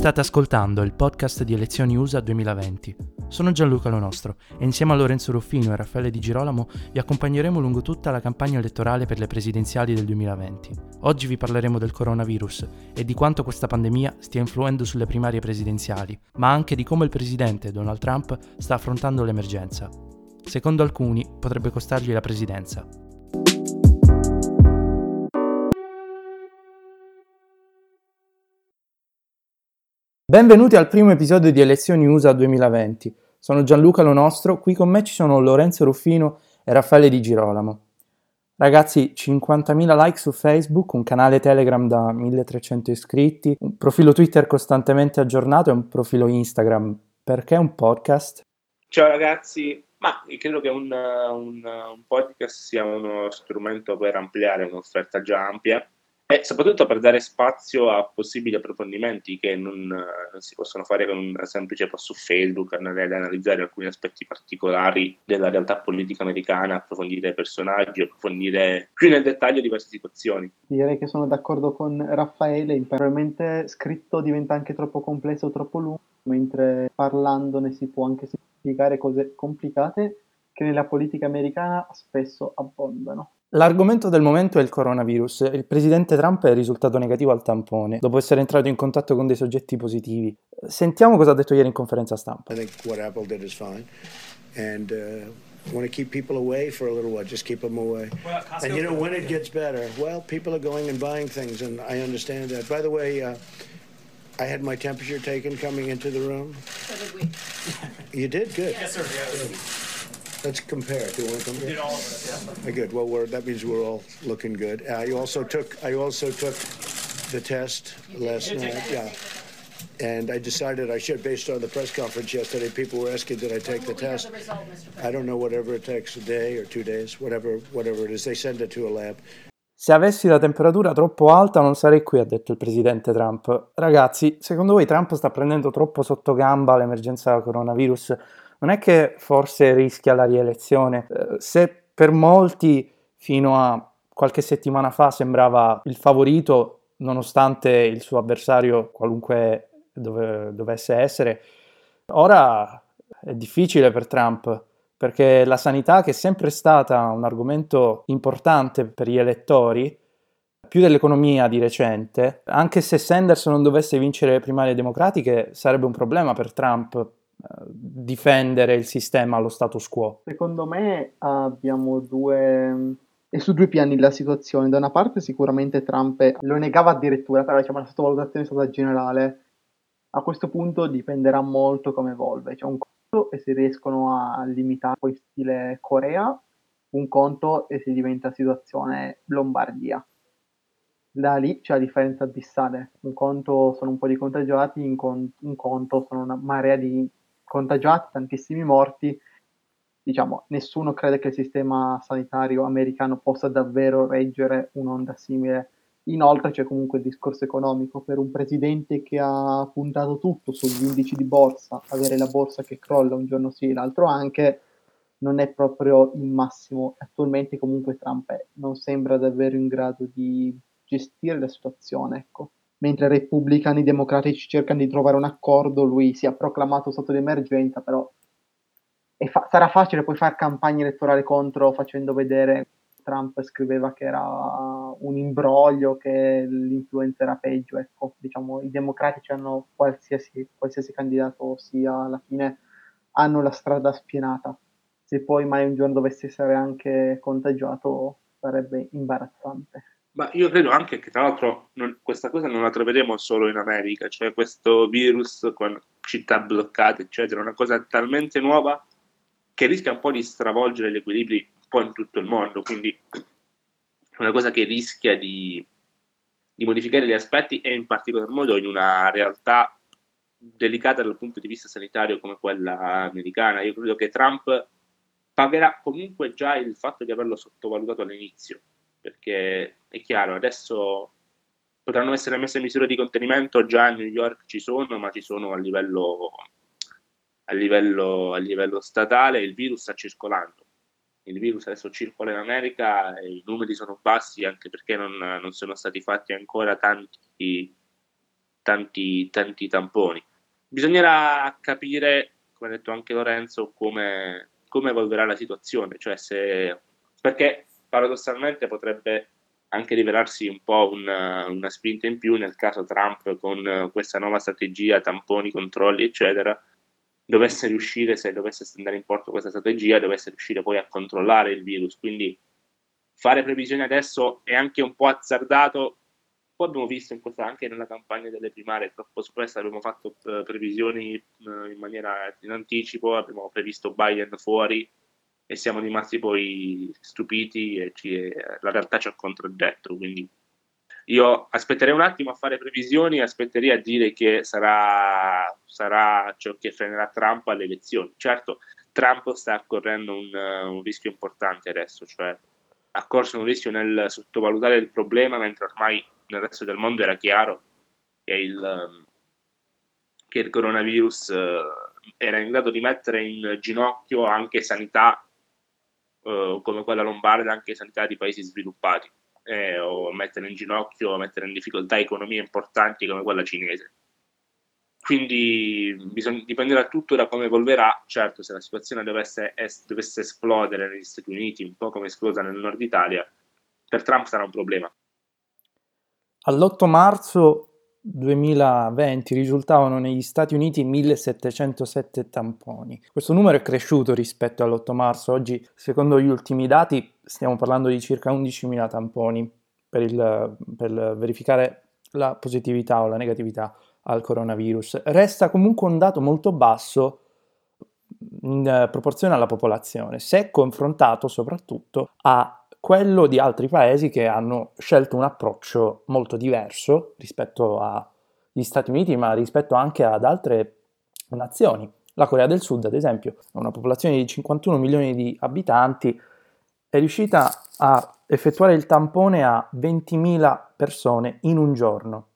State ascoltando il podcast di Elezioni USA 2020. Sono Gianluca Lo Nostro e insieme a Lorenzo Ruffino e Raffaele Di Girolamo vi accompagneremo lungo tutta la campagna elettorale per le presidenziali del 2020. Oggi vi parleremo del coronavirus e di quanto questa pandemia stia influendo sulle primarie presidenziali, ma anche di come il presidente Donald Trump sta affrontando l'emergenza. Secondo alcuni potrebbe costargli la presidenza. Benvenuti al primo episodio di Elezioni USA 2020. Sono Gianluca Lo Nostro, qui con me ci sono Lorenzo Ruffino e Raffaele Di Girolamo. Ragazzi, 50.000 like su Facebook, un canale Telegram da 1300 iscritti, un profilo Twitter costantemente aggiornato e un profilo Instagram. Perché un podcast? Ciao ragazzi, ma credo che un, un, un podcast sia uno strumento per ampliare un'offerta già ampia e soprattutto per dare spazio a possibili approfondimenti che non, non, si possono fare con un semplice post su Facebook, andare ad analizzare alcuni aspetti particolari della realtà politica americana, approfondire personaggi, approfondire più nel dettaglio diverse situazioni. Direi che sono d'accordo con Raffaele, probabilmente scritto diventa anche troppo complesso o troppo lungo, mentre parlandone si può anche spiegare cose complicate che nella politica americana spesso abbondano. L'argomento del momento è il coronavirus. Il presidente Trump è risultato negativo al tampone dopo essere entrato in contatto con dei soggetti positivi. Sentiamo cosa ha detto ieri in conferenza stampa. I think what Apple did is fine. And uh... want to keep people away for a little while, just keep them away. Well, and you know, when it gets better, well, people are going and buying things, and I understand that. By the way, uh, I had my temperature taken coming into the room. So did we. you did? Good. Yes, sir. Yes. Let's compare. Do you want to compare? Did all of it. Yeah. Good. Well, we're, that means we're all looking good. Uh, I also took. I also took the test last night. Yeah. And I decided I should, based on the press conference yesterday, people were asking, did I take the test? Result, I don't know, whatever it takes, a day or two days, whatever, whatever it is. They send it to a lab. Se avessi la temperatura troppo alta non sarei qui, ha detto il presidente Trump. Ragazzi, secondo voi Trump sta prendendo troppo sotto gamba l'emergenza coronavirus? Non è che forse rischia la rielezione. Eh, se per molti fino a qualche settimana fa sembrava il favorito, nonostante il suo avversario, qualunque dove, dovesse essere, ora è difficile per Trump perché la sanità, che è sempre stata un argomento importante per gli elettori, più dell'economia di recente, anche se Sanders non dovesse vincere le primarie democratiche, sarebbe un problema per Trump difendere il sistema allo status quo? Secondo me abbiamo due... è su due piani la situazione. Da una parte sicuramente Trump lo negava addirittura, però diciamo la sottovalutazione è stata generale. A questo punto dipenderà molto come evolve. Cioè un conto è se riescono a limitare poi stile Corea, un conto è se diventa situazione Lombardia. Da lì c'è la differenza abissale. Un conto sono un po' di contagiati, un conto sono una marea di contagiati, tantissimi morti, diciamo, nessuno crede che il sistema sanitario americano possa davvero reggere un'onda simile. Inoltre c'è comunque il discorso economico per un presidente che ha puntato tutto sugli indici di borsa, avere la borsa che crolla un giorno sì, l'altro anche, non è proprio il massimo. Attualmente comunque Trump è, non sembra davvero in grado di gestire la situazione, ecco mentre i repubblicani democratici cercano di trovare un accordo, lui si è proclamato stato di emergenza, però fa- sarà facile poi fare campagna elettorale contro facendo vedere Trump scriveva che era un imbroglio, che l'influenza era peggio, ecco, diciamo, i democratici hanno qualsiasi, qualsiasi candidato sia, alla fine hanno la strada spianata. Se poi mai un giorno dovesse essere anche contagiato sarebbe imbarazzante. Ma io credo anche che tra l'altro non, questa cosa non la troveremo solo in America, cioè questo virus con città bloccate, eccetera, è una cosa talmente nuova che rischia un po' di stravolgere gli equilibri un po' in tutto il mondo, quindi è una cosa che rischia di, di modificare gli aspetti e in particolar modo in una realtà delicata dal punto di vista sanitario come quella americana. Io credo che Trump pagherà comunque già il fatto di averlo sottovalutato all'inizio perché è chiaro, adesso potranno essere messe misure di contenimento, già a New York ci sono, ma ci sono a livello, a livello, a livello statale, il virus sta circolando. Il virus adesso circola in America e i numeri sono bassi anche perché non, non sono stati fatti ancora tanti, tanti, tanti tamponi. Bisognerà capire, come ha detto anche Lorenzo, come, come evolverà la situazione, cioè se, perché paradossalmente potrebbe anche rivelarsi un po' una, una, spinta in più nel caso Trump con questa nuova strategia, tamponi, controlli, eccetera, dovesse riuscire, se dovesse andare in porto questa strategia, dovesse riuscire poi a controllare il virus. Quindi fare previsioni adesso è anche un po' azzardato. Poi abbiamo visto questa, anche nella campagna delle primarie, troppo spesso abbiamo fatto uh, previsioni in maniera in anticipo, abbiamo previsto Biden fuori e siamo rimasti poi stupiti e ci, la realtà ci ha contraddetto. Quindi io aspetterei un attimo a fare previsioni, aspetterei a dire che sarà, sarà ciò che frenerà Trump alle elezioni. Certo, Trump sta correndo un, un rischio importante adesso, cioè ha corso un rischio nel sottovalutare il problema, mentre ormai nel resto del mondo era chiaro che il, che il coronavirus eh, era in grado di mettere in ginocchio anche sanità eh, come quella lombarda, anche sanità di paesi sviluppati eh, o mettere in ginocchio, mettere in difficoltà economie importanti come quella cinese. Quindi bisogna, dipenderà tutto da come evolverà. Certo, se la situazione dovesse, es, dovesse esplodere negli Stati Uniti, un po' come esplosa nel nord Italia, per Trump sarà un problema. All'8 marzo 2020 risultavano negli Stati Uniti 1707 tamponi. Questo numero è cresciuto rispetto all'8 marzo. Oggi, secondo gli ultimi dati, stiamo parlando di circa 11.000 tamponi per, il, per verificare la positività o la negatività al coronavirus. Resta comunque un dato molto basso in proporzione alla popolazione, se confrontato soprattutto a quello di altri paesi che hanno scelto un approccio molto diverso rispetto agli Stati Uniti, ma rispetto anche ad altre nazioni. La Corea del Sud, ad esempio, ha una popolazione di 51 milioni di abitanti, è riuscita a effettuare il tampone a 20.000 persone in un giorno.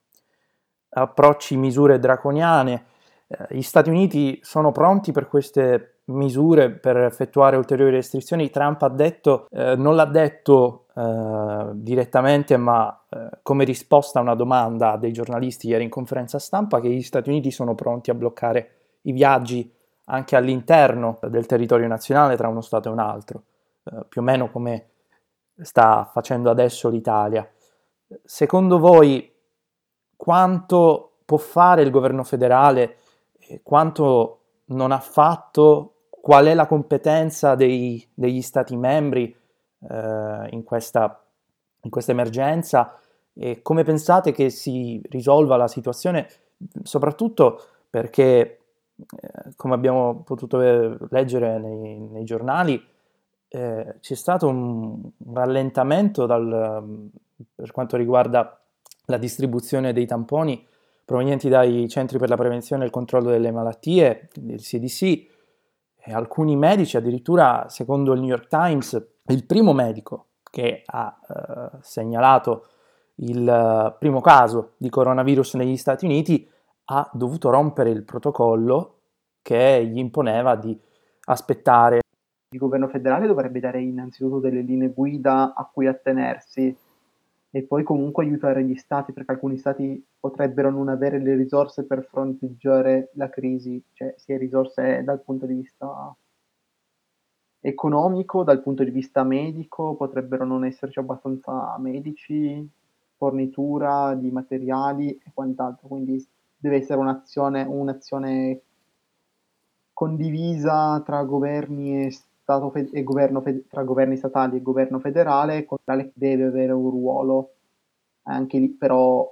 Approcci, misure draconiane. Eh, gli Stati Uniti sono pronti per queste misure per effettuare ulteriori restrizioni, Trump ha detto, eh, non l'ha detto eh, direttamente, ma eh, come risposta a una domanda dei giornalisti ieri in conferenza stampa, che gli Stati Uniti sono pronti a bloccare i viaggi anche all'interno del territorio nazionale tra uno Stato e un altro, eh, più o meno come sta facendo adesso l'Italia. Secondo voi quanto può fare il governo federale? Quanto non ha fatto qual è la competenza dei, degli Stati membri eh, in, questa, in questa emergenza? E come pensate che si risolva la situazione, soprattutto perché, eh, come abbiamo potuto leggere nei, nei giornali, eh, c'è stato un, rallentamento dal, per quanto riguarda la distribuzione dei tamponi provenienti dai centri per la prevenzione e il controllo delle malattie, il CDC, alcuni medici, addirittura secondo il New York Times, il primo medico che ha eh, segnalato il uh, primo caso di coronavirus negli Stati Uniti ha dovuto rompere il protocollo che gli imponeva di aspettare. Il governo federale dovrebbe dare innanzitutto delle linee guida a cui attenersi e poi comunque aiutare gli stati, perché alcuni stati potrebbero non avere le risorse per fronteggiare la crisi, cioè sia risorse dal punto di vista economico, dal punto di vista medico, potrebbero non esserci abbastanza medici, fornitura di materiali e quant'altro, quindi deve essere un'azione, un'azione condivisa tra governi e Stato fe- e governo fe- tra governi statali e governo federale, che deve avere un ruolo, anche lì però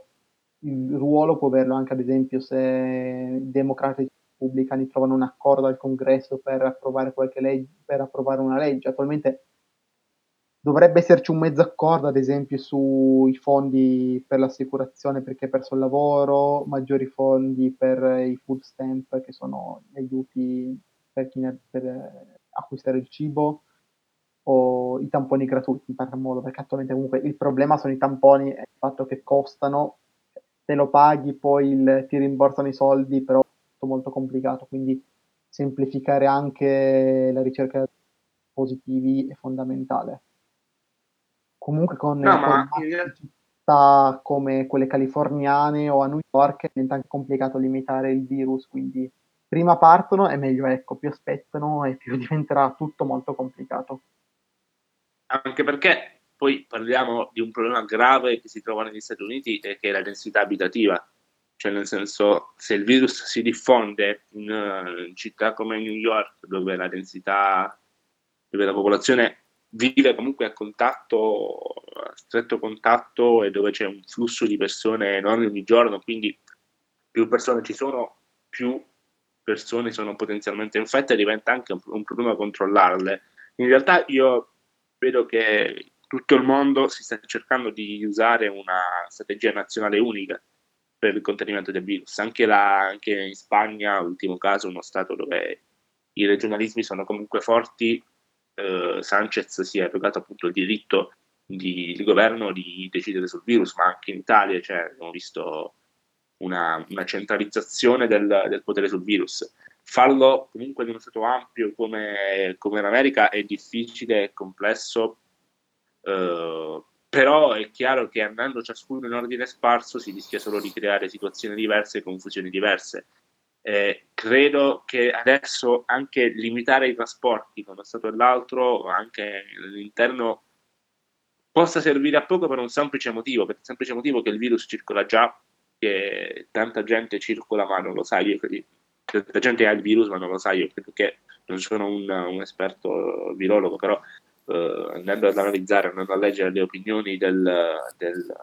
il ruolo può averlo anche ad esempio se i democratici repubblicani trovano un accordo al congresso per approvare qualche legge, per approvare una legge. Attualmente dovrebbe esserci un mezzo accordo, ad esempio, sui fondi per l'assicurazione per chi ha perso il lavoro, maggiori fondi per i food stamp, che sono gli aiuti per, chi ne, per acquistare il cibo o i tamponi gratuiti in qualche modo, perché attualmente comunque il problema sono i tamponi e il fatto che costano, te lo paghi, poi il, ti rimborsano i soldi, però è tutto molto complicato, quindi semplificare anche la ricerca positivi è fondamentale. Comunque con... No, realtà, città come quelle californiane o a New York diventa anche complicato limitare il virus, quindi prima partono e meglio ecco, più aspettano e più diventerà tutto molto complicato. Anche perché poi parliamo di un problema grave che si trova negli Stati Uniti e che è la densità abitativa. Cioè, nel senso, se il virus si diffonde in, in città come New York, dove la densità, dove la popolazione vive comunque a contatto, a stretto contatto e dove c'è un flusso di persone enorme ogni giorno, quindi più persone ci sono, più persone sono potenzialmente infette, diventa anche un, un problema controllarle. In realtà io vedo che tutto il mondo si sta cercando di usare una strategia nazionale unica per il contenimento del virus. Anche, la, anche in Spagna, ultimo caso, uno stato dove i regionalismi sono comunque forti, eh, Sanchez si è arrogato appunto il diritto di, di, governo di decidere sul virus, ma anche in Italia cioè, abbiamo visto una, una centralizzazione del, del, potere sul virus. Farlo comunque in uno stato ampio come, come l'America è difficile e complesso, eh, però è chiaro che andando ciascuno in ordine sparso si rischia solo di creare situazioni diverse e confusioni diverse. Eh, credo che adesso anche limitare i trasporti da uno stato all'altro, anche all'interno, possa servire a poco per un semplice motivo, per il semplice motivo che il virus circola già, che tanta gente circola ma non lo sa, io tanta gente ha il virus ma non lo sa, io credo che non sono un, un esperto virologo, però eh, andando ad analizzare, andando a leggere le opinioni del, del,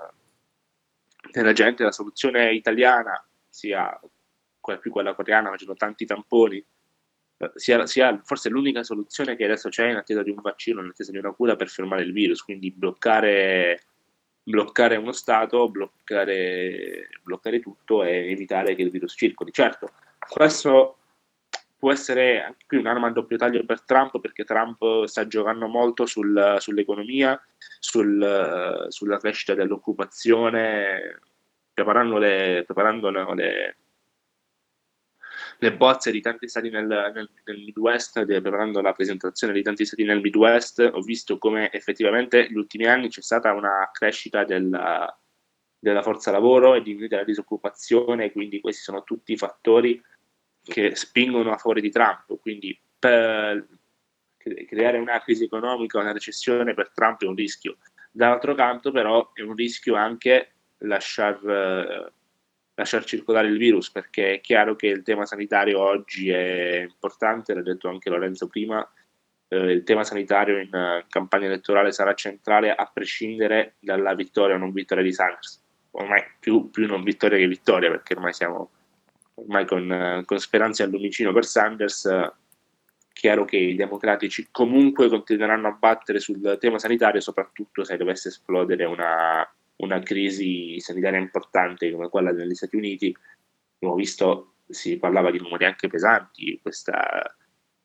della gente, la soluzione italiana sia più quella coreana facendo tanti tamponi, eh, sia, sia, forse l'unica soluzione che adesso c'è in attesa di un vaccino, in attesa di una cura per fermare il virus, quindi bloccare, bloccare uno Stato, bloccare, bloccare tutto e evitare che il virus circoli. Certo, questo può essere anche qui un'arma a doppio taglio per Trump perché Trump sta giocando molto sul, sull'economia, sul, sulla crescita dell'occupazione, preparando le, preparando le, le bozze di tanti stati nel, nel, nel, Midwest, preparando la presentazione di tanti stati nel Midwest, ho visto come effettivamente negli ultimi anni c'è stata una crescita della, della forza lavoro e diminuita la disoccupazione, quindi questi sono tutti fattori che spingono a favore di Trump. Quindi per creare una crisi economica, una recessione per Trump è un rischio. Dall'altro canto, però, è un rischio anche lasciar lasciar circolare il virus perché è chiaro che il tema sanitario oggi è importante, l'ha detto anche Lorenzo prima, eh, il tema sanitario in uh, campagna elettorale sarà centrale a prescindere dalla vittoria o non vittoria di Sanders. Ormai più, più non vittoria che vittoria perché ormai siamo ormai con, uh, con speranze al lumicino per Sanders. Chiaro che i democratici comunque continueranno a battere sul tema sanitario, soprattutto se dovesse esplodere una, una crisi sanitaria importante come quella degli Stati Uniti, abbiamo visto, si parlava di numeri anche pesanti, questa,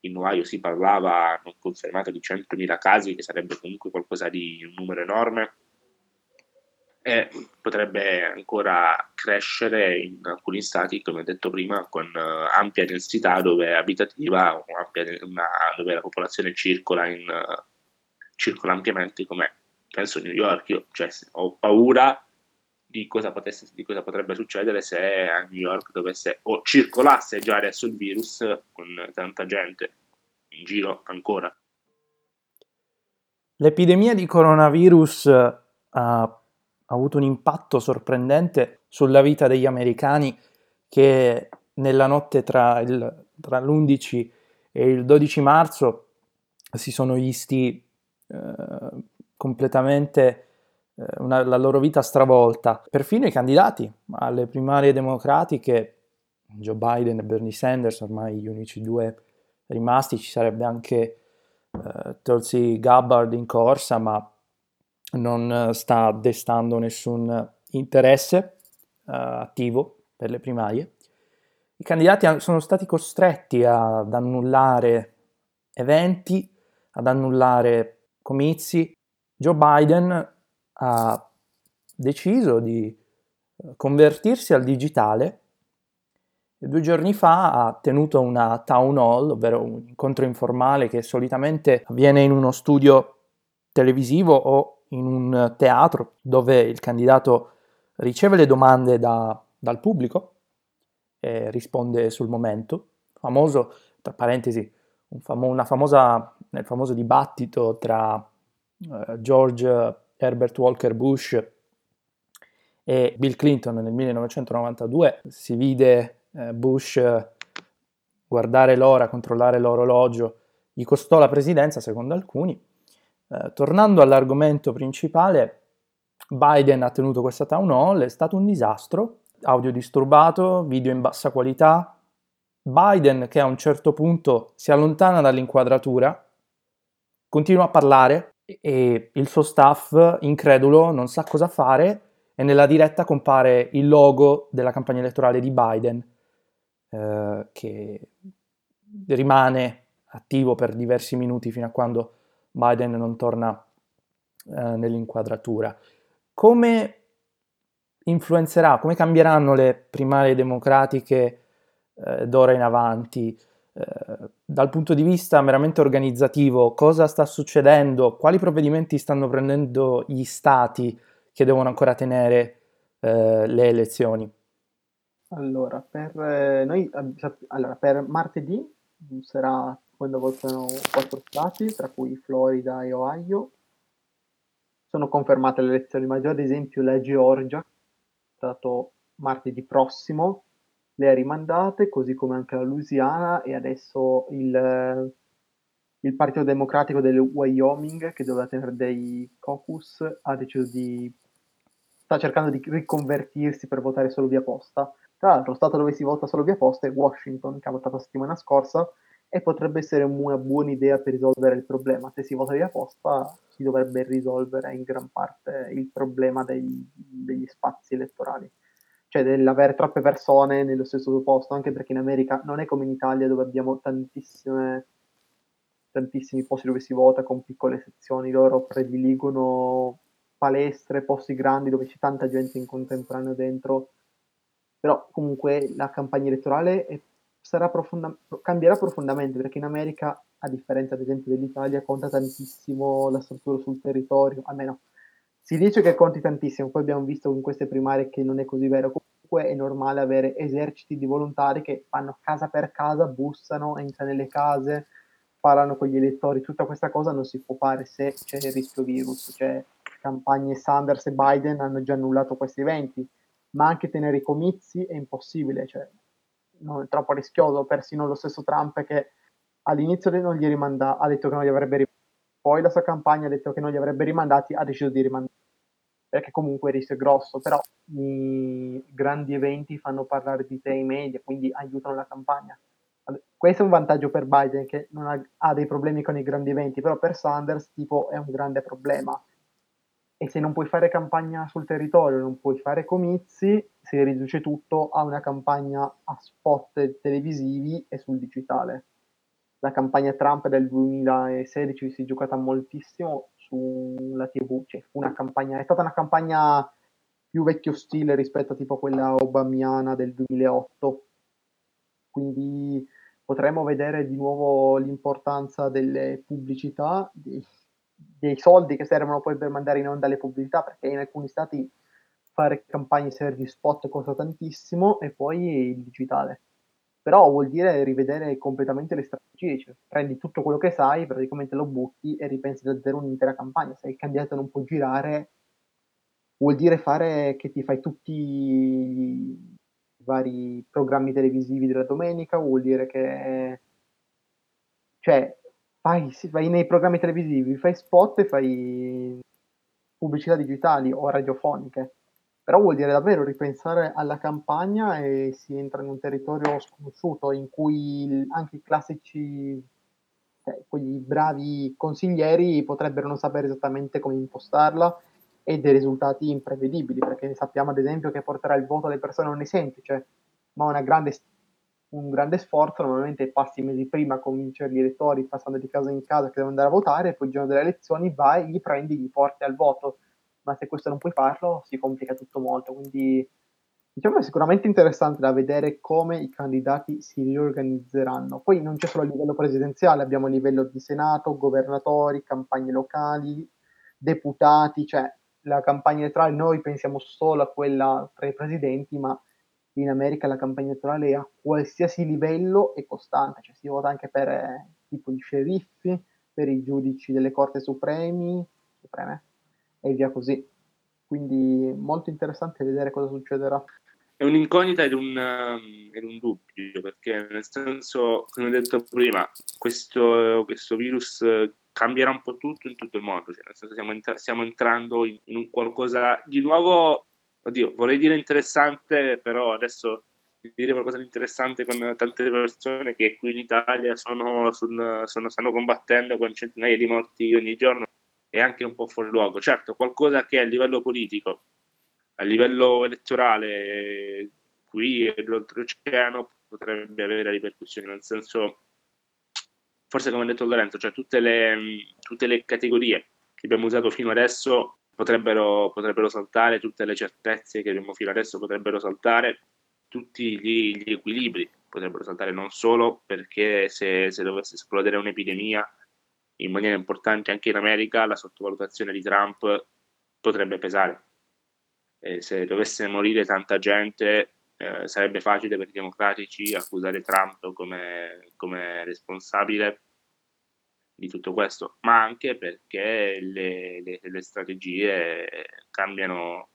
in Ohio si parlava, non confermato, di 100.000 casi, che sarebbe comunque qualcosa di un numero enorme, e potrebbe ancora crescere in alcuni stati, come ho detto prima, con uh, ampia densità dove abitativa, ampia, una, dove la popolazione circola, in, uh, circola ampiamente come penso New York, io cioè, ho paura di cosa, potesse, di cosa, potrebbe succedere se a New York dovesse o circolasse già adesso il virus con tanta gente in giro ancora. L'epidemia di coronavirus ha, ha avuto un impatto sorprendente sulla vita degli americani che nella notte tra, il, tra l'11 e il 12 marzo si sono visti eh, completamente eh, una, la loro vita stravolta. Perfino i candidati alle primarie democratiche, Joe Biden e Bernie Sanders, ormai gli unici due rimasti, ci sarebbe anche eh, Tulsi Gabbard in corsa, ma non sta destando nessun interesse eh, attivo per le primarie. I candidati sono stati costretti ad annullare eventi, ad annullare comizi, Joe Biden ha deciso di eh, convertirsi al digitale e due giorni fa ha tenuto una town hall, ovvero un incontro informale che solitamente avviene in uno studio televisivo o in un teatro dove il candidato riceve le domande da, dal pubblico e risponde sul momento. Famoso, tra parentesi, un famo- famosa, nel famoso dibattito tra George Herbert Walker Bush e Bill Clinton nel 1992 si vide uh, Bush guardare l'ora, controllare l'orologio, gli costò la presidenza secondo alcuni. Uh, tornando all'argomento principale, Biden ha tenuto questa town hall, è stato un disastro, audio disturbato, video in bassa qualità. Biden che a un certo punto si allontana dall'inquadratura, continua a parlare e il suo staff, incredulo, non sa cosa fare e nella diretta compare il logo della campagna elettorale di Biden eh, che rimane attivo per diversi minuti fino a quando Biden non torna eh, nell'inquadratura come influenzerà, come cambieranno le primarie democratiche eh, d'ora in avanti? Eh, dal punto di vista meramente organizzativo, cosa sta succedendo? Quali provvedimenti stanno prendendo gli stati che devono ancora tenere eh, le elezioni? Allora, per eh, noi, allora, per martedì sarà quando votano quattro stati, tra cui Florida e Ohio, sono confermate le elezioni, ma già ad esempio la Georgia, stato martedì prossimo, le ha rimandate, così come anche la Louisiana e adesso il, il Partito Democratico del Wyoming, che doveva tenere dei caucus, ha deciso di... sta cercando di riconvertirsi per votare solo via posta. Tra l'altro, lo stato dove si vota solo via posta è Washington, che ha votato la settimana scorsa, e potrebbe essere una buona idea per risolvere il problema. Se si vota via posta si dovrebbe risolvere in gran parte il problema dei, degli spazi elettorali, cioè dell'avere troppe persone nello stesso posto, anche perché in America non è come in Italia dove abbiamo tantissime, tantissimi posti dove si vota con piccole sezioni, loro prediligono palestre, posti grandi dove c'è tanta gente in contemporanea dentro, però comunque la campagna elettorale è profonda- cambierà profondamente perché in America, a differenza ad esempio dell'Italia, conta tantissimo la struttura sul territorio, almeno si dice che conti tantissimo, poi abbiamo visto in queste primarie che non è così vero, comunque è normale avere eserciti di volontari che vanno casa per casa, bussano, entrano nelle case, parlano con gli elettori, tutta questa cosa non si può fare se c'è il rischio virus, cioè campagne Sanders e Biden hanno già annullato questi eventi, ma anche tenere i comizi è impossibile, cioè è troppo rischioso, persino lo stesso Trump che all'inizio non gli rimanda, ha detto che non li avrebbe rimandati, poi la sua campagna ha detto che non li avrebbe rimandati, ha deciso di rimandare, perché comunque il rischio è grosso, però i grandi eventi fanno parlare di te ai media, quindi aiutano la campagna. Questo è un vantaggio per Biden che non ha, ha dei problemi con i grandi eventi, però per Sanders tipo è un grande problema e se non puoi fare campagna sul territorio, non puoi fare comizi, si riduce tutto a una campagna a spot televisivi e sul digitale. La campagna Trump del 2016 si è giocata moltissimo sulla TV, cioè fu una campagna, è stata una campagna più vecchio stile rispetto a tipo quella obamiana del 2008. Quindi potremmo vedere di nuovo l'importanza delle pubblicità, di, dei soldi che servono poi per mandare in onda le pubblicità, perché in alcuni stati fare campagne service spot costa tantissimo e poi il digitale. Però vuol dire rivedere completamente le strategie, cioè prendi tutto quello che sai, praticamente lo butti e ripensi da zero un'intera campagna. Se il candidato non può girare, vuol dire fare che ti fai tutti i vari programmi televisivi della domenica, vuol dire che cioè fai, vai nei programmi televisivi, fai spot e fai pubblicità digitali o radiofoniche. Però vuol dire davvero ripensare alla campagna e si entra in un territorio sconosciuto in cui anche i classici, eh, quegli bravi consiglieri potrebbero non sapere esattamente come impostarla e dei risultati imprevedibili, perché sappiamo ad esempio che porterà il voto alle persone non è semplice, ma grande un grande sforzo, normalmente passi mesi prima a convincere gli elettori passando di casa in casa che devono andare a votare, poi il giorno delle elezioni vai, li prendi, li porti al voto, ma se questo non puoi farlo si complica tutto molto, quindi diciamo è sicuramente interessante da vedere come i candidati si riorganizzeranno. Poi non c'è solo a livello presidenziale, abbiamo a livello di Senato, governatori, campagne locali, deputati, cioè la campagna elettorale, noi pensiamo solo a quella tra i presidenti, ma in America la campagna elettorale a qualsiasi livello è costante, cioè si vota anche per eh, tipo i sceriffi, per i giudici delle corte supremi, supreme e via così. Quindi molto interessante vedere cosa succederà. È un'incognita ed un, um, ed un dubbio, perché nel senso, come ho detto prima, questo, questo virus cambierà un po' tutto in tutto il mondo, cioè, nel senso stiamo, entra- stiamo entrando in, in, un qualcosa di nuovo, oddio, vorrei dire interessante, però adesso dire qualcosa di interessante con tante persone che qui in Italia sono, sul, sono, stanno combattendo con centinaia di morti ogni giorno è anche un po' fuori luogo. Certo, qualcosa che a livello politico, a livello elettorale, qui e oltreoceano potrebbe avere ripercussioni, nel senso forse come ha detto Lorenzo, cioè tutte le, tutte le categorie che abbiamo usato fino adesso potrebbero, potrebbero, saltare, tutte le certezze che abbiamo fino adesso potrebbero saltare, tutti gli, gli equilibri potrebbero saltare, non solo perché se, se, dovesse esplodere un'epidemia in maniera importante anche in America, la sottovalutazione di Trump potrebbe pesare. E se dovesse morire tanta gente, eh, sarebbe facile per i democratici accusare Trump come, come responsabile di tutto questo, ma anche perché le, le, le strategie cambiano,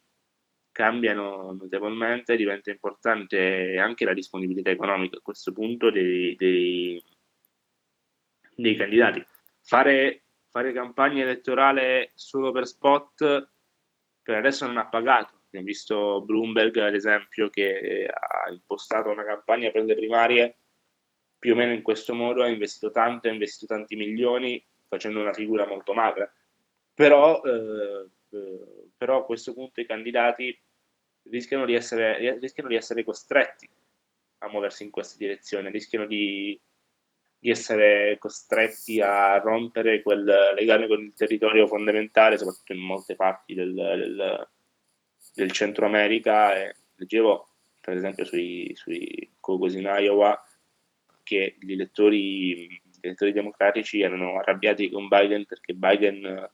cambiano, notevolmente, diventa importante anche la disponibilità economica a questo punto dei, dei, dei candidati. Fare, fare campagna elettorale solo per spot per adesso non ha pagato. Abbiamo visto Bloomberg, ad esempio, che ha impostato una campagna per le primarie più o meno in questo modo ha investito tanto, ha investito tanti milioni facendo una figura molto magra. Però, eh, eh, però a questo punto i candidati rischiano di, essere, rischiano di essere costretti a muoversi in questa direzione, rischiano di, di essere costretti a rompere quel legame con il territorio fondamentale, soprattutto in molte parti del, del, del Centro America. E leggevo, per esempio, sui, sui caucus in Iowa, che gli elettori, gli elettori democratici erano arrabbiati con Biden perché Biden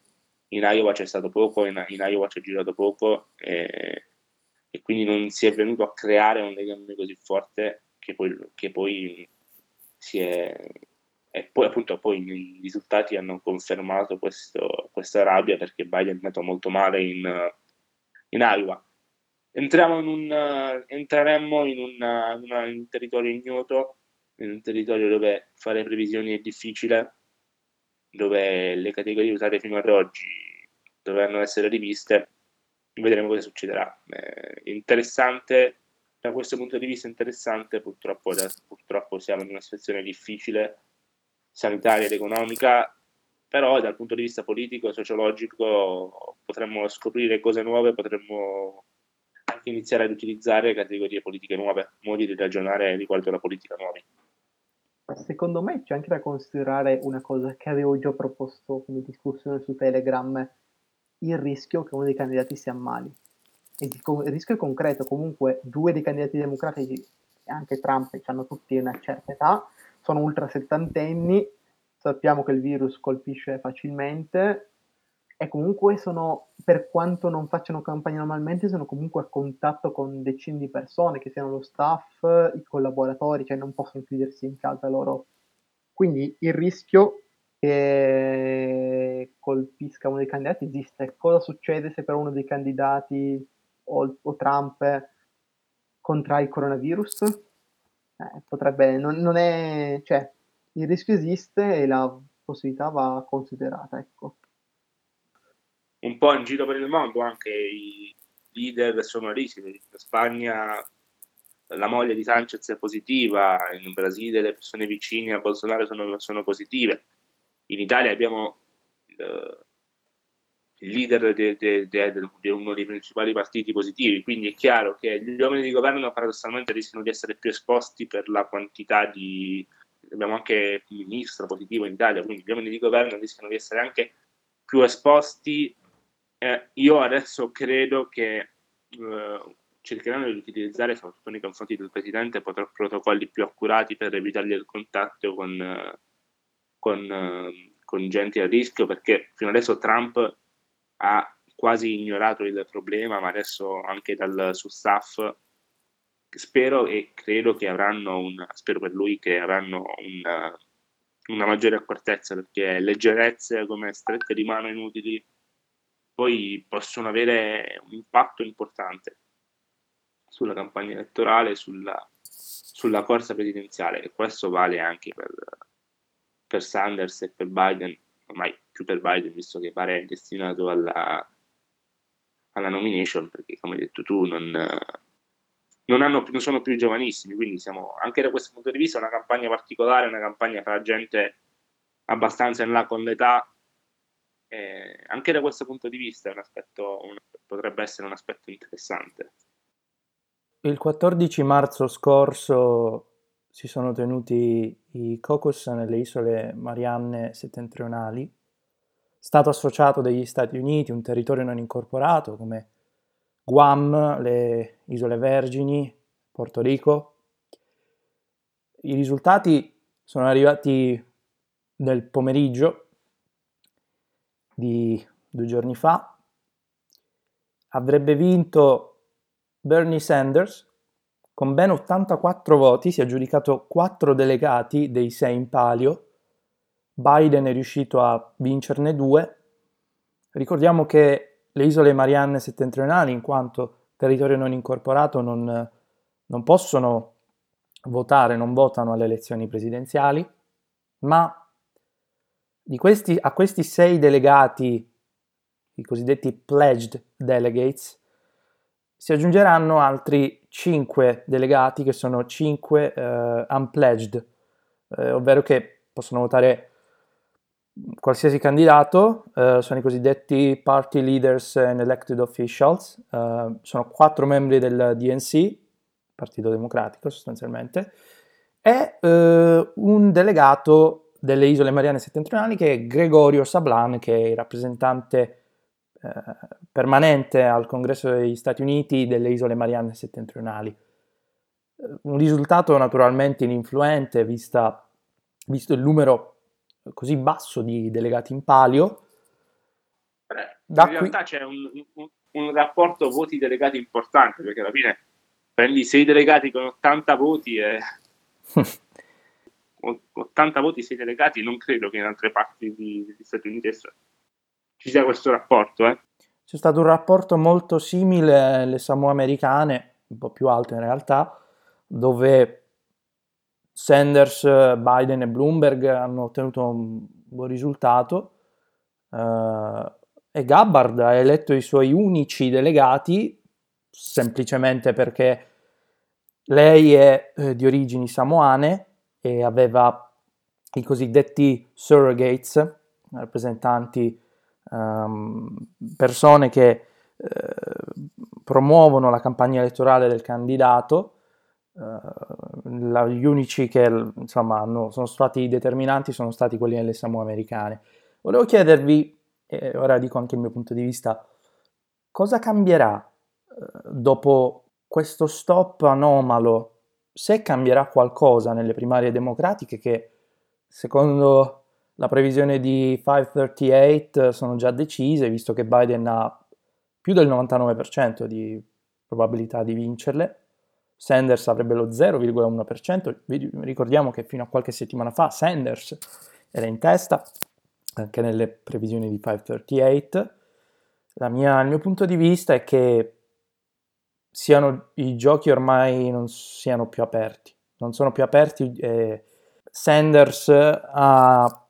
in Iowa c'è stato poco, in, in Iowa c'è girato poco e, e, quindi non si è venuto a creare un legame così forte che poi, che poi è e poi appunto poi i risultati hanno confermato questo, questa rabbia perché Biden è andato molto male in, in Iowa. Entriamo in un, entreremmo in, una, una, in un territorio ignoto in un territorio dove fare previsioni è difficile, dove le categorie usate fino ad oggi dovranno essere riviste, vedremo cosa succederà. Eh, interessante, da questo punto di vista interessante, purtroppo, da, purtroppo siamo in una situazione difficile, sanitaria ed economica, però dal punto di vista politico e sociologico potremmo scoprire cose nuove, potremmo anche iniziare ad utilizzare categorie politiche nuove, modi di ragionare riguardo alla politica nuovi. Secondo me c'è anche da considerare una cosa che avevo già proposto come discussione su Telegram, il rischio che uno dei candidati si ammali. Il, il rischio è concreto, comunque due dei candidati democratici anche Trump hanno tutti una certa età, sono ultra settantenni, sappiamo che il virus colpisce facilmente e comunque sono, per quanto non facciano campagna normalmente, sono comunque a contatto con decine di persone, che siano lo staff, i collaboratori, cioè non possono chiudersi in casa loro. Quindi il rischio che colpisca uno dei candidati esiste. Cosa succede se per uno dei candidati o, o Trump contrae il coronavirus? Eh, potrebbe, non, non è, cioè, il rischio esiste e la possibilità va considerata, ecco un po' in giro per il mondo anche i leader sono rischi. In Spagna la moglie di Sanchez è positiva, in Brasile le persone vicine a Bolsonaro sono, sono positive. In Italia abbiamo eh, il leader di uno dei principali partiti positivi, quindi è chiaro che gli uomini di governo paradossalmente rischiano di essere più esposti per la quantità di... abbiamo anche un ministro positivo in Italia, quindi gli uomini di governo rischiano di essere anche più esposti. Eh, io adesso credo che eh, cercheranno di utilizzare, soprattutto nei confronti del presidente, protocolli più accurati per evitargli il contatto con, eh, con, eh, con gente a rischio, perché fino adesso Trump ha quasi ignorato il problema, ma adesso anche dal suo staff spero e credo che avranno un, spero per lui che avranno una, una maggiore accortezza perché leggerezze come strette di mano inutili poi possono avere un impatto importante sulla campagna elettorale, sulla, sulla corsa presidenziale e questo vale anche per, per Sanders e per Biden, ormai per Biden visto che pare destinato alla, alla nomination perché come hai detto tu non, non, hanno, non, sono più giovanissimi quindi siamo anche da questo punto di vista una campagna particolare una campagna fra gente abbastanza in là con l'età eh, anche da questo punto di vista un aspetto, un, potrebbe essere un aspetto interessante. Il 14 marzo scorso si sono tenuti i caucus nelle isole Marianne settentrionali Stato associato degli Stati Uniti, un territorio non incorporato come Guam, le Isole Vergini, Porto Rico. I risultati sono arrivati nel pomeriggio di due giorni fa. Avrebbe vinto Bernie Sanders con ben 84 voti, si è aggiudicato 4 delegati dei 6 in palio Biden è riuscito a vincerne due. Ricordiamo che le isole Marianne settentrionali, in quanto territorio non incorporato, non, non possono votare, non votano alle elezioni presidenziali, ma questi, a questi sei delegati, i cosiddetti pledged delegates, si aggiungeranno altri cinque delegati che sono cinque uh, unpledged, eh, ovvero che possono votare qualsiasi candidato, eh, sono i cosiddetti party leaders and elected officials, eh, sono quattro membri del DNC, Partito Democratico sostanzialmente, e eh, un delegato delle isole Mariane settentrionali che è Gregorio Sablan, che è il rappresentante eh, permanente al Congresso degli Stati Uniti delle isole Mariane settentrionali. Un risultato naturalmente ininfluente vista, visto il numero così basso di delegati in palio. Beh, in qui... realtà c'è un, un, un, rapporto voti delegati importante perché alla fine prendi sei delegati con 80 voti e 80 voti, sei delegati, non credo che in altre parti degli Stati Uniti ci sia questo rapporto. Eh. C'è stato un rapporto molto simile alle Samoa americane, un po' più alto in realtà, dove Sanders, Biden e Bloomberg hanno ottenuto un buon risultato uh, e Gabbard ha eletto i suoi unici delegati semplicemente perché lei è eh, di origini samoane e aveva i cosiddetti surrogates, rappresentanti, um, persone che eh, promuovono la campagna elettorale del candidato Uh, la, gli unici che insomma hanno, sono stati determinanti sono stati quelli nelle Samoa americane. Volevo chiedervi, e ora dico anche il mio punto di vista, cosa cambierà uh, dopo questo stop anomalo? Se cambierà qualcosa nelle primarie democratiche che secondo la previsione di 538 sono già decise, visto che Biden ha più del 99% di probabilità di vincerle Sanders avrebbe lo 0,1%, ricordiamo che fino a qualche settimana fa Sanders era in testa, anche nelle previsioni di 538. Mia, il mio punto di vista è che siano, i giochi ormai non siano più aperti, non sono più aperti. Eh, Sanders ha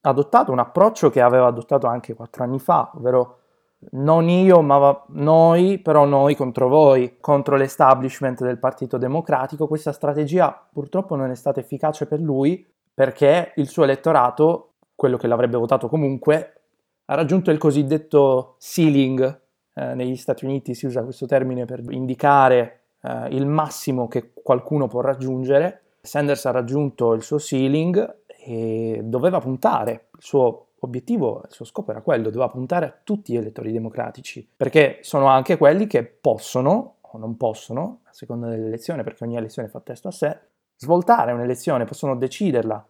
adottato un approccio che aveva adottato anche quattro anni fa, ovvero non io, ma noi, però noi contro voi, contro l'establishment del Partito Democratico. Questa strategia purtroppo non è stata efficace per lui perché il suo elettorato, quello che l'avrebbe votato comunque, ha raggiunto il cosiddetto ceiling. Eh, negli Stati Uniti si usa questo termine per indicare eh, il massimo che qualcuno può raggiungere. Sanders ha raggiunto il suo ceiling e doveva puntare il suo obiettivo, il suo scopo era quello, doveva puntare a tutti gli elettori democratici, perché sono anche quelli che possono o non possono, a seconda dell'elezione, perché ogni elezione fa testo a sé, svoltare un'elezione, possono deciderla.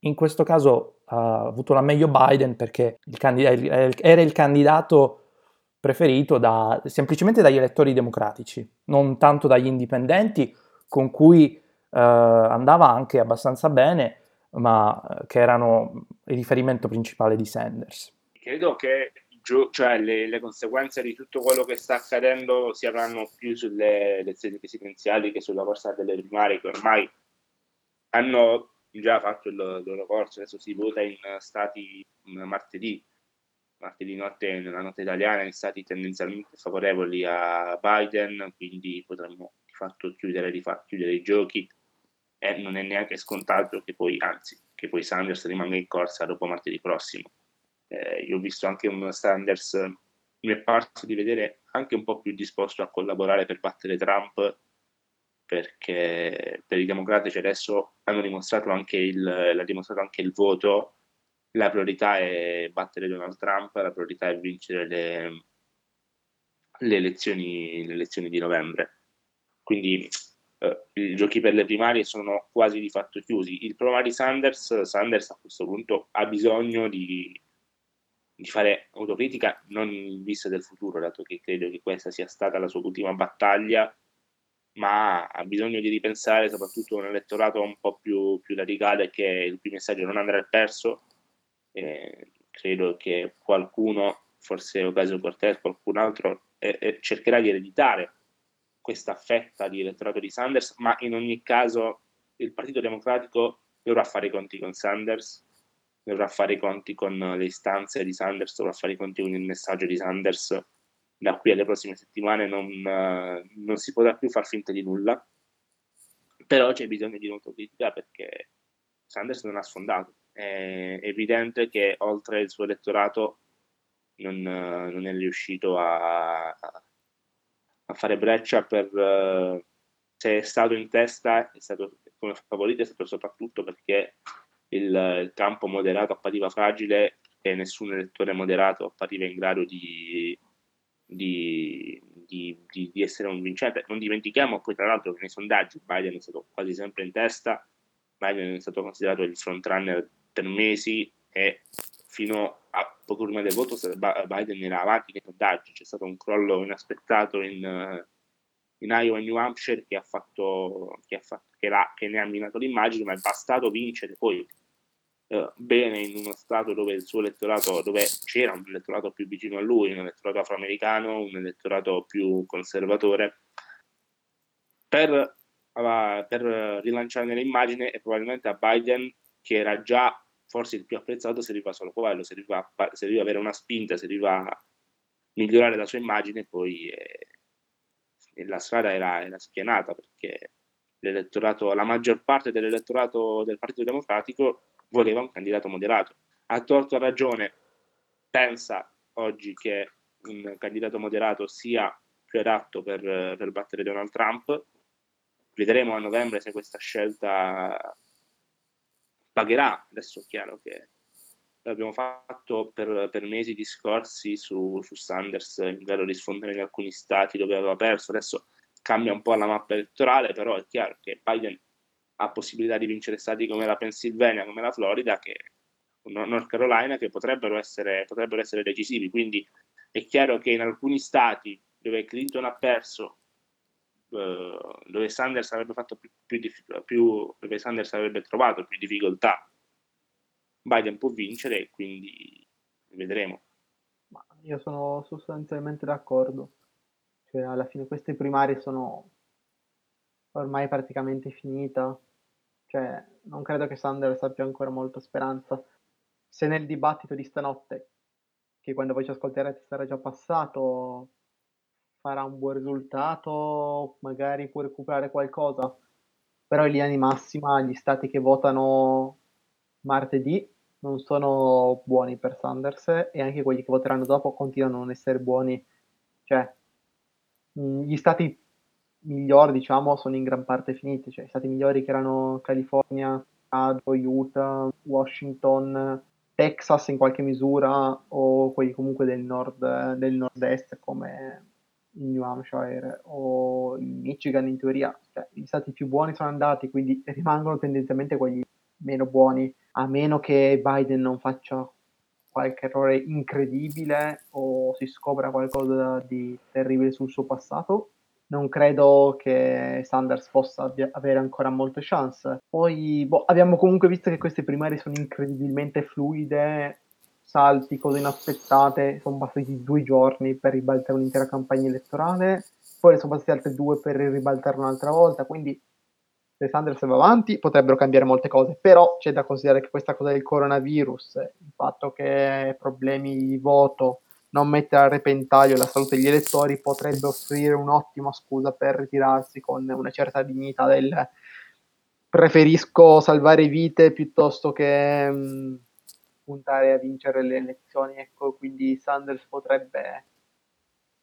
In questo caso ha avuto la meglio Biden perché il candid- era il candidato preferito da, semplicemente dagli elettori democratici, non tanto dagli indipendenti, con cui eh, andava anche abbastanza bene, ma eh, che erano il riferimento principale di Sanders. Credo che cioè, le, le, conseguenze di tutto quello che sta accadendo si avranno più sulle elezioni presidenziali che sulla corsa delle primarie, che ormai hanno già fatto il loro corso, adesso si vota in stati martedì, martedì notte nella notte italiana, in stati tendenzialmente favorevoli a Biden, quindi potremmo di fatto chiudere, di fatto, chiudere i giochi e non è neanche scontato che poi, anzi, che poi Sanders rimanga in corsa dopo martedì prossimo. Eh, io ho visto anche un Sanders, mi è parso di vedere anche un po' più disposto a collaborare per battere Trump perché per i democratici adesso hanno dimostrato anche il, l'ha dimostrato anche il voto, la priorità è battere Donald Trump, la priorità è vincere le, le, elezioni, le elezioni, di novembre. Quindi eh, i giochi per le primarie sono quasi di fatto chiusi. Il problema di Sanders, Sanders a questo punto ha bisogno di, di fare autocritica non in vista del futuro, dato che credo che questa sia stata la sua ultima battaglia ma ha bisogno di ripensare soprattutto un elettorato un po' più, più radicale che il cui messaggio non andrà perso. Eh, credo che qualcuno, forse Ocasio Cortez, qualcun altro, eh, eh, cercherà di ereditare questa fetta di elettorato di Sanders, ma in ogni caso il Partito Democratico dovrà fare i conti con Sanders, dovrà fare i conti con le istanze di Sanders, dovrà fare i conti con il messaggio di Sanders da qui alle prossime settimane non, uh, non si potrà più far finta di nulla, però c'è bisogno di un'autocritica perché Sanders non ha sfondato. È evidente che oltre il suo elettorato non, uh, non è riuscito a, fare breccia per... Uh, se è stato in testa, è stato come favorito, è stato soprattutto perché il, il campo moderato appariva fragile e nessun elettore moderato appariva in grado di di, di, di, di, essere un vincente. Non dimentichiamo poi, tra l'altro, che nei sondaggi Biden è stato quasi sempre in testa, Biden è stato considerato il frontrunner per mesi e fino a poco prima del voto Biden era avanti nei sondaggi. C'è stato un crollo inaspettato in, in Iowa e New Hampshire che, ha fatto, che, ha fatto, che, che ne ha minato l'immagine, ma è bastato vincere poi eh, bene in uno stato dove il suo elettorato, dove c'era un elettorato più vicino a lui, un elettorato afroamericano, un elettorato più conservatore, per, per rilanciare l'immagine e probabilmente a Biden, che era già forse il più apprezzato, serviva solo quello, serviva, serviva avere una spinta, serviva migliorare la sua immagine, poi eh, la strada era, era spianata perché l'elettorato, la maggior parte dell'elettorato del Partito Democratico voleva un candidato moderato. A torto a ragione pensa oggi che un candidato moderato sia più adatto per, per battere Donald Trump. Vedremo a novembre se questa scelta pagherà. Adesso è chiaro che l'abbiamo fatto per, per mesi discorsi su, su Sanders in grado di sfondere in alcuni stati dove aveva perso. Adesso cambia un po' la mappa elettorale, però è chiaro che Biden ha possibilità di vincere stati come la Pennsylvania, come la Florida, che North Carolina, che potrebbero essere, potrebbero essere decisivi. Quindi è chiaro che in alcuni stati dove Clinton ha perso, eh, dove Sanders avrebbe fatto più, più, più, dove Sanders avrebbe trovato più difficoltà, Biden può vincere e quindi vedremo. Ma io sono sostanzialmente d'accordo. Cioè, alla fine queste primarie sono ormai praticamente finita. Cioè, non credo che Sanders abbia ancora molta speranza. Se nel dibattito di stanotte, che quando voi ci ascolterete sarà già passato, farà un buon risultato, magari può recuperare qualcosa. Però in linea di massima gli stati che votano martedì non sono buoni per Sanders e anche quelli che voteranno dopo continuano a non essere buoni. Cioè, gli stati migliori, diciamo, sono in gran parte finiti. Cioè, i stati migliori che erano California, Colorado, Utah, Washington, Texas in qualche misura, o quelli comunque del, nord, del nord-est come il New Hampshire o il Michigan in teoria. Cioè, gli stati più buoni sono andati, quindi rimangono tendenzialmente quelli meno buoni, a meno che Biden non faccia qualche errore incredibile o si scopra qualcosa di terribile sul suo passato. Non credo che Sanders possa avere ancora molte chance. Poi boh, abbiamo comunque visto che queste primarie sono incredibilmente fluide, salti, cose inaspettate, sono bastati due giorni per ribaltare un'intera campagna elettorale, poi ne sono bastati altri due per ribaltare un'altra volta, quindi se Sanders va avanti potrebbero cambiare molte cose, però c'è da considerare che questa cosa del coronavirus, il fatto che problemi di voto non mettere a repentaglio la salute degli elettori potrebbe offrire un'ottima scusa per ritirarsi con una certa dignità del preferisco salvare vite piuttosto che mh, mm, puntare a vincere le elezioni, ecco, quindi Sanders potrebbe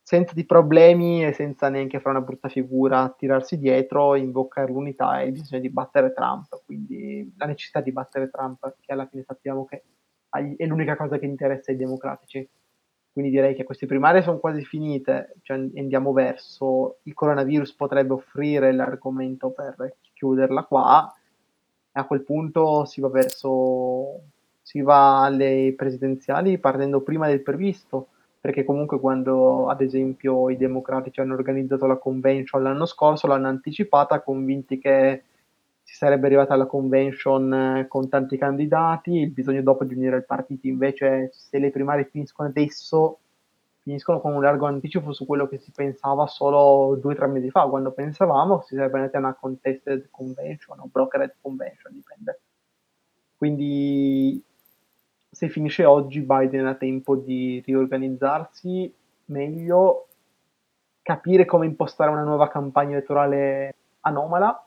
senza di problemi e senza neanche fare una brutta figura tirarsi dietro, invocare l'unità e il bisogno di battere Trump, quindi la necessità di battere Trump, che alla fine sappiamo che è l'unica cosa che interessa ai democratici. Quindi direi che queste primarie sono quasi finite, cioè andiamo verso il coronavirus potrebbe offrire l'argomento per chiuderla qua e a quel punto si va verso si va alle presidenziali partendo prima del previsto perché comunque quando ad esempio i democratici hanno organizzato la convention l'anno scorso l'hanno anticipata convinti che si sarebbe arrivata alla convention eh, con tanti candidati, il bisogno dopo di unire i partiti invece se le primarie finiscono adesso finiscono con un largo anticipo su quello che si pensava solo due o tre mesi fa, quando pensavamo si sarebbe andati a una contested convention o brokered convention, dipende. Quindi se finisce oggi Biden ha tempo di riorganizzarsi meglio, capire come impostare una nuova campagna elettorale anomala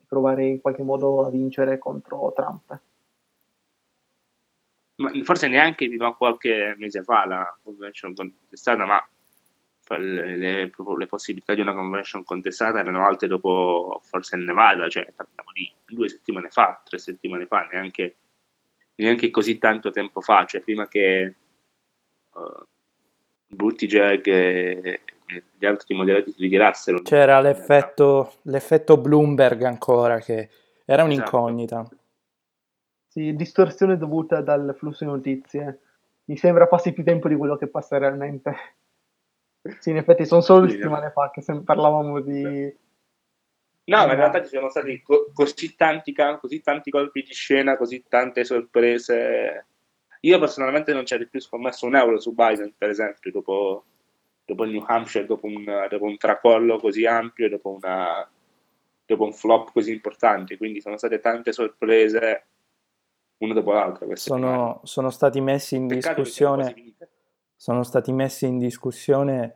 e provare in qualche modo a vincere contro Trump. Ma forse neanche fino a qualche mese fa la convention contestata, ma le, le, le, possibilità di una convention contestata erano alte dopo forse il Nevada, cioè parliamo di due settimane fa, tre settimane fa, neanche neanche così tanto tempo fa, cioè prima che uh, Buttigieg e, e gli altri moderati si ritirassero. C'era l'effetto, l'effetto, Bloomberg ancora, che era un'incognita. Esatto. Sì, distorsione dovuta dal flusso di notizie. Mi sembra passi più tempo di quello che passa realmente. Sì, in effetti sono solo sì, settimane no. fa che parlavamo di No, ma in realtà ci sono stati co- così, tanti, così tanti colpi di scena, così tante sorprese. Io personalmente non ci avrei più scommesso un euro su Biden, per esempio, dopo, dopo il New Hampshire, dopo un, dopo un tracollo così ampio, dopo, una, dopo un flop così importante. Quindi sono state tante sorprese, una dopo l'altra. Sono, sono, stati messi in Peccato discussione. Sono stati messi in discussione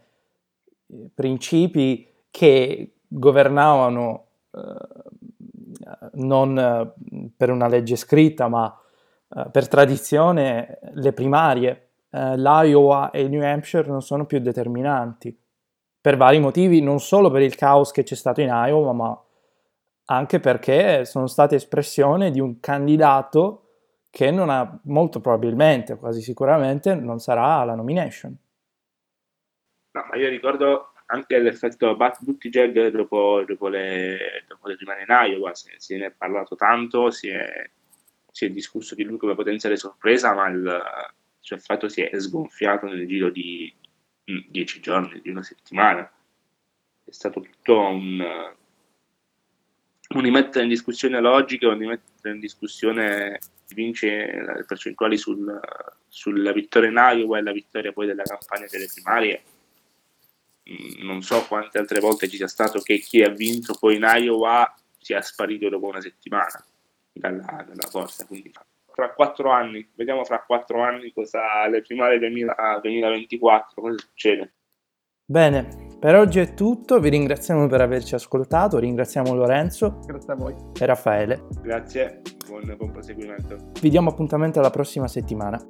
eh, principi che governavano eh, non eh, per una legge scritta, ma eh, per tradizione le primarie. L'Iowa e il New Hampshire non sono più determinanti per vari motivi, non solo per il caos che c'è stato in Iowa, ma anche perché sono state espressione di un candidato che non ha molto probabilmente, quasi sicuramente, non sarà alla nomination. No, ma io ricordo anche l'effetto Buttigieg dopo, dopo, le, dopo le rimane in Iowa, se, se ne è parlato tanto, si è, si è, discusso di lui come potenziale sorpresa, ma il suo effetto si è sgonfiato nel giro di mm, dieci giorni, di una settimana. È stato tutto un, un rimettere in discussione logiche, un rimettere in discussione vince le percentuali sul, sulla vittoria in Iowa e la vittoria poi della campagna delle primarie non so quante altre volte ci sia stato che chi ha vinto poi in Iowa sia sparito dopo una settimana dalla, dalla corsa. Quindi fra quattro anni, vediamo fra quattro anni cosa alle primarie 2000, 2024 cosa succede. Bene, per oggi è tutto, vi ringraziamo per averci ascoltato, ringraziamo Lorenzo. Grazie a voi. E Raffaele. Grazie, buon, buon proseguimento. Vi diamo appuntamento alla prossima settimana.